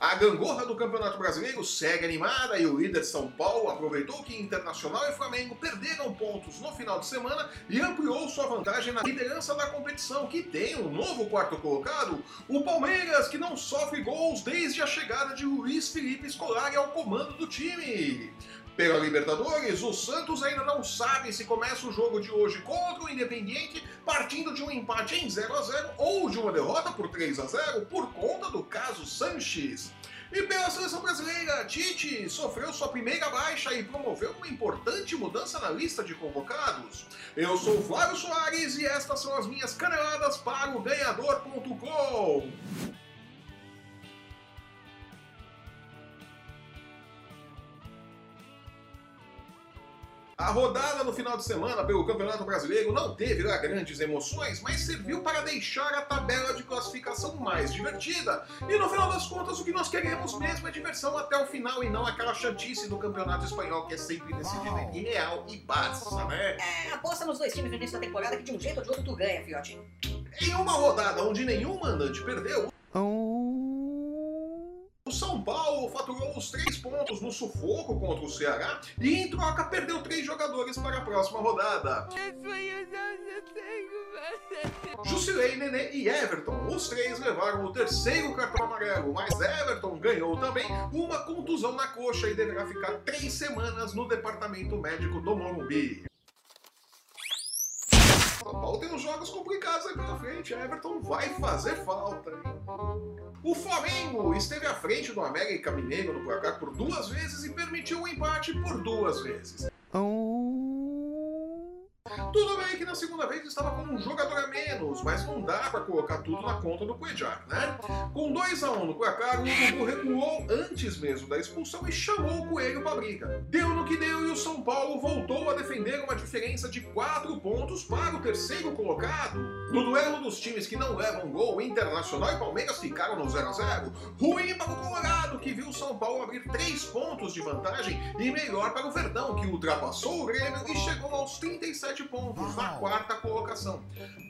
A gangorra do Campeonato Brasileiro segue animada e o líder São Paulo aproveitou que Internacional e Flamengo perderam pontos no final de semana e ampliou sua vantagem na liderança da competição, que tem um novo quarto colocado, o Palmeiras, que não sofre gols desde a chegada de Luiz Felipe Scolari ao comando do time. Pela Libertadores, o Santos ainda não sabe se começa o jogo de hoje contra o Independiente partindo de um empate em 0 a 0 ou de uma derrota por 3 a 0 por conta do caso Sanches. E pela seleção brasileira, Tite sofreu sua primeira baixa e promoveu uma importante mudança na lista de convocados. Eu sou Flávio Soares e estas são as minhas caneladas para o ganhador.com. A rodada no final de semana pelo Campeonato Brasileiro não teve lá grandes emoções, mas serviu para deixar a tabela de classificação mais divertida. E no final das contas, o que nós queremos mesmo é diversão até o final e não aquela chantice do Campeonato Espanhol que é sempre decidido em Real e Barça, né? É, aposta nos dois times no início da temporada que de um jeito ou de outro tu ganha, fiote. Em uma rodada onde nenhum mandante perdeu, o São Paulo faturou os três pontos no sufoco contra o Ceará e, em troca, perdeu três jogadores para a próxima rodada. Jusilei, Nenê e Everton. Os três levaram o terceiro cartão amarelo, mas Everton ganhou também uma contusão na coxa e deverá ficar três semanas no departamento médico do Morumbi. São Paulo tem uns jogos complicados aí pela frente. A Everton vai fazer falta. O Flamengo esteve à frente do América Mineiro no placar por duas vezes e permitiu o empate por duas vezes. Tudo bem que na segunda vez estava com um jogador a menos, mas não dá para colocar tudo na conta do Cuejar, né? Com 2 a 1 um no placar, o Urubu recuou antes mesmo da expulsão e chamou o Coelho para briga. Deu no que deu e o São Paulo voltou a defender uma diferença de 4 pontos para o terceiro colocado. No duelo dos times que não levam gol, Internacional e Palmeiras ficaram no 0 a 0 Ruim para o Colorado, que viu o São Paulo abrir 3 pontos de vantagem, e melhor para o Verdão, que ultrapassou o Grêmio e chegou aos 37 pontos na quarta colocação.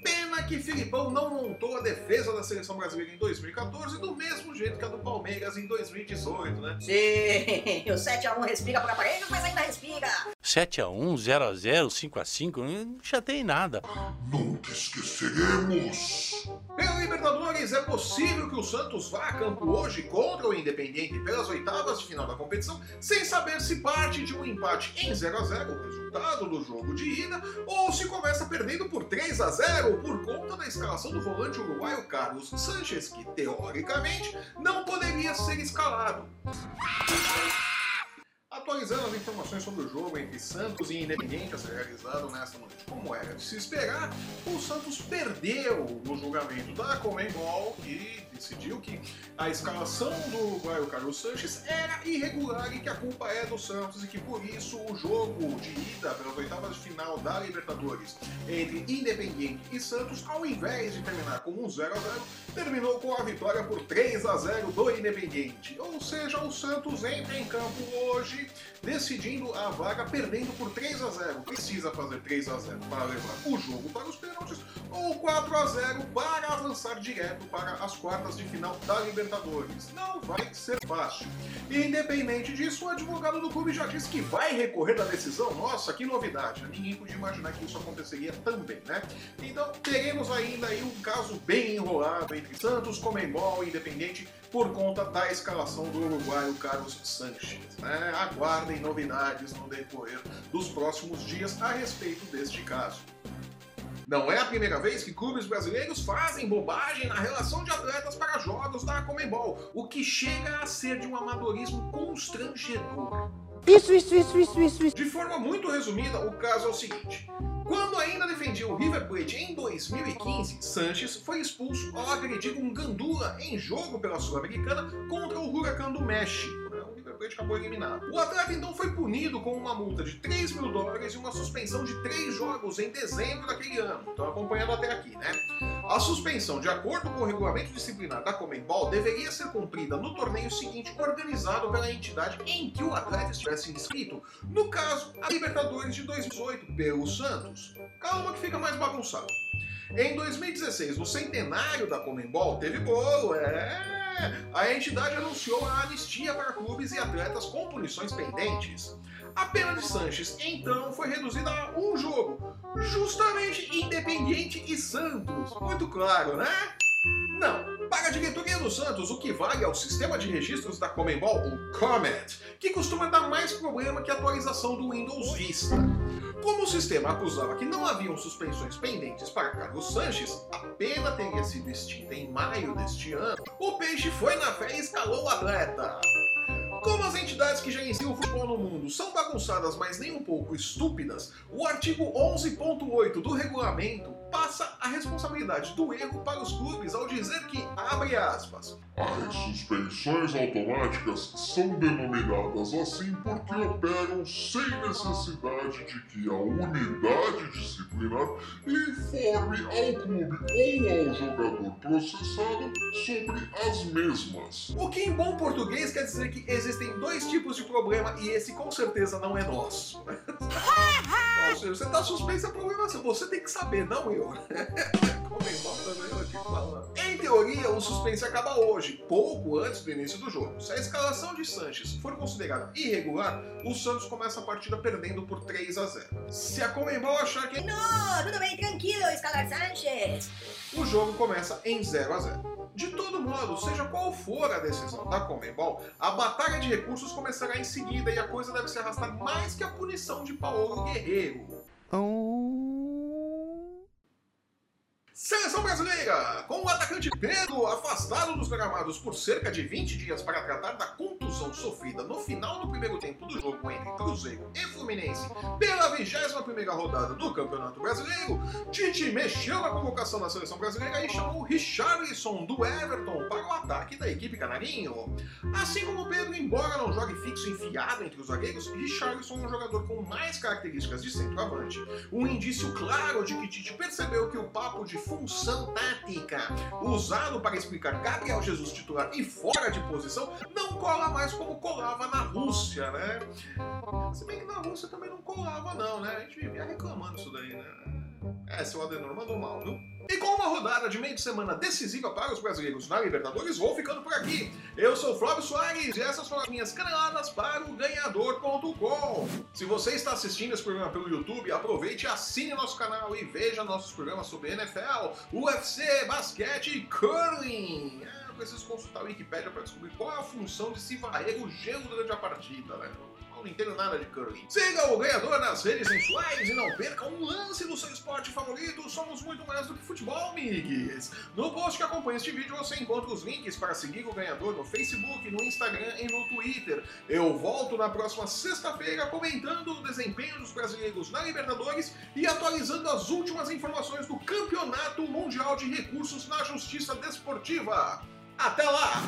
Pena que Filipão não montou a defesa da seleção brasileira em 2014 do mesmo jeito que a do Palmeiras em 2018, né? Sim, o 7x1 respira por aparelho, mas ainda respira. 7x1, 0x0, 5x5, não chatei nada. Nunca esqueceremos. Pela Libertadores, é possível que o Santos vá a campo hoje contra o Independiente pelas oitavas de final da competição, sem saber se parte de um empate em 0 a 0 o resultado do jogo de ida, ou se começa perdendo por 3 a 0 por conta da escalação do volante uruguaio Carlos Sanches, que teoricamente não poderia ser escalado. Atualizando as informações sobre o jogo entre Santos e Independiente a ser realizado nesta noite. Como era de se esperar, o Santos perdeu no julgamento da Comembol e decidiu que a escalação do uruguaio Carlos Sanches era irregular e que a culpa é do Santos e que por isso o jogo de ida pelas oitavas de final da Libertadores entre Independiente e Santos, ao invés de terminar com um 0 a 0 terminou com a vitória por 3 a 0 do Independiente. Ou seja, o Santos entra em campo hoje decidindo a vaga perdendo por 3 a 0. Precisa fazer 3 a 0 para levar o jogo para os pênaltis ou 4 a 0 para avançar direto para as quartas de final da Libertadores. Não vai ser fácil. Independente disso, o advogado do clube já disse que vai recorrer da decisão. Nossa, que novidade! Ninguém podia imaginar que isso aconteceria também, né? Então teremos ainda aí um caso bem enrolado entre Santos, Comembol e Independente por conta da escalação do uruguaio Carlos Sanches. Né? Aguardem novidades no decorrer dos próximos dias a respeito deste caso. Não é a primeira vez que clubes brasileiros fazem bobagem na relação de atletas para jogos da Comembol, o que chega a ser de um amadorismo constrangedor. Isso, isso, isso, isso, isso, isso. De forma muito resumida, o caso é o seguinte. Quando ainda defendia o River Plate em 2015, Sanches foi expulso ao agredir um gandula em jogo pela Sul-Americana contra o Huracan do México. Acabou eliminado. O atleta então foi punido com uma multa de 3 mil dólares e uma suspensão de 3 jogos em dezembro daquele ano. Estão acompanhando até aqui, né? A suspensão, de acordo com o regulamento disciplinar da Comembol, deveria ser cumprida no torneio seguinte organizado pela entidade em que o atleta estivesse inscrito. No caso, a Libertadores de 2018, pelo Santos. Calma que fica mais bagunçado. Em 2016, no centenário da Comembol, teve bolo, é, a entidade anunciou a anistia para clubes e atletas com punições pendentes. A pena de Sanches, então, foi reduzida a um jogo, justamente Independiente e Santos. Muito claro, né? Não. Para a diretoria do Santos, o que vale é o sistema de registros da Comembol, o Comet, que costuma dar mais problema que a atualização do Windows Vista. Como o sistema acusava que não haviam suspensões pendentes para Carlos Sanches, a pena teria sido extinta em maio deste ano, o Peixe foi na fé e escalou o atleta. Como as entidades que gerenciam o futebol no mundo são bagunçadas, mas nem um pouco estúpidas, o artigo 11.8 do regulamento passa a responsabilidade do erro para os clubes ao dizer que, abre aspas, As suspensões automáticas são denominadas assim porque operam sem necessidade de que a unidade disciplinar informe ao clube ou ao jogador processado sobre as mesmas. O que em bom português quer dizer que existem dois tipos de problema e esse com certeza não é nosso. Você tá suspenso é problema seu, você tem que saber, não eu. Também eu. Em teoria, o suspense acaba hoje, pouco antes do início do jogo. Se a escalação de Sanches for considerada irregular, o Santos começa a partida perdendo por 3 a 0. Se a Comembol achar que Não, tudo bem, tranquilo, Escalar Sanchez. o jogo começa em 0 a 0. De todo modo, seja qual for a decisão da Comembol, a batalha de recursos começará em seguida e a coisa deve se arrastar mais que a punição de Paulo Guerreiro. Seleção brasileira! Com o atacante Pedro afastado dos gramados por cerca de 20 dias para tratar da contusão sofrida no final do primeiro tempo do jogo entre Cruzeiro e Fluminense pela 21ª rodada do Campeonato Brasileiro, Tite mexeu na convocação da seleção brasileira e chamou Richarlison do Everton para o ataque da equipe canarinho. Assim como Pedro, embora não jogue fixo enfiado entre os zagueiros, Richarlison é um jogador com mais características de centroavante. Um indício claro de que Tite percebeu que o papo de função tática, usado para explicar Gabriel Jesus titular e fora de posição, não cola mais como colava na Rússia, né? Se bem que na Rússia também não colava, não, né? A gente vivia reclamando isso daí, né? É, seu Adenor mandou mal, viu? E com uma rodada de meio de semana decisiva para os brasileiros na Libertadores, vou ficando por aqui. Eu sou Flávio Soares e essas foram as minhas caneladas para o Ganhador.com. Se você está assistindo esse programa pelo YouTube, aproveite assine nosso canal e veja nossos programas sobre NFL, UFC, basquete e curling. Preciso consultar a Wikipedia para descobrir qual é a função de se varrer o gelo durante a partida, né? Eu não entendo nada de curling. Siga o ganhador nas redes sensuais e não perca um lance do seu esporte favorito. Somos muito mais do que futebol, migues. No post que acompanha este vídeo você encontra os links para seguir o ganhador no Facebook, no Instagram e no Twitter. Eu volto na próxima sexta-feira comentando o desempenho dos brasileiros na Libertadores e atualizando as últimas informações do Campeonato Mundial de Recursos na Justiça Desportiva. Até lá!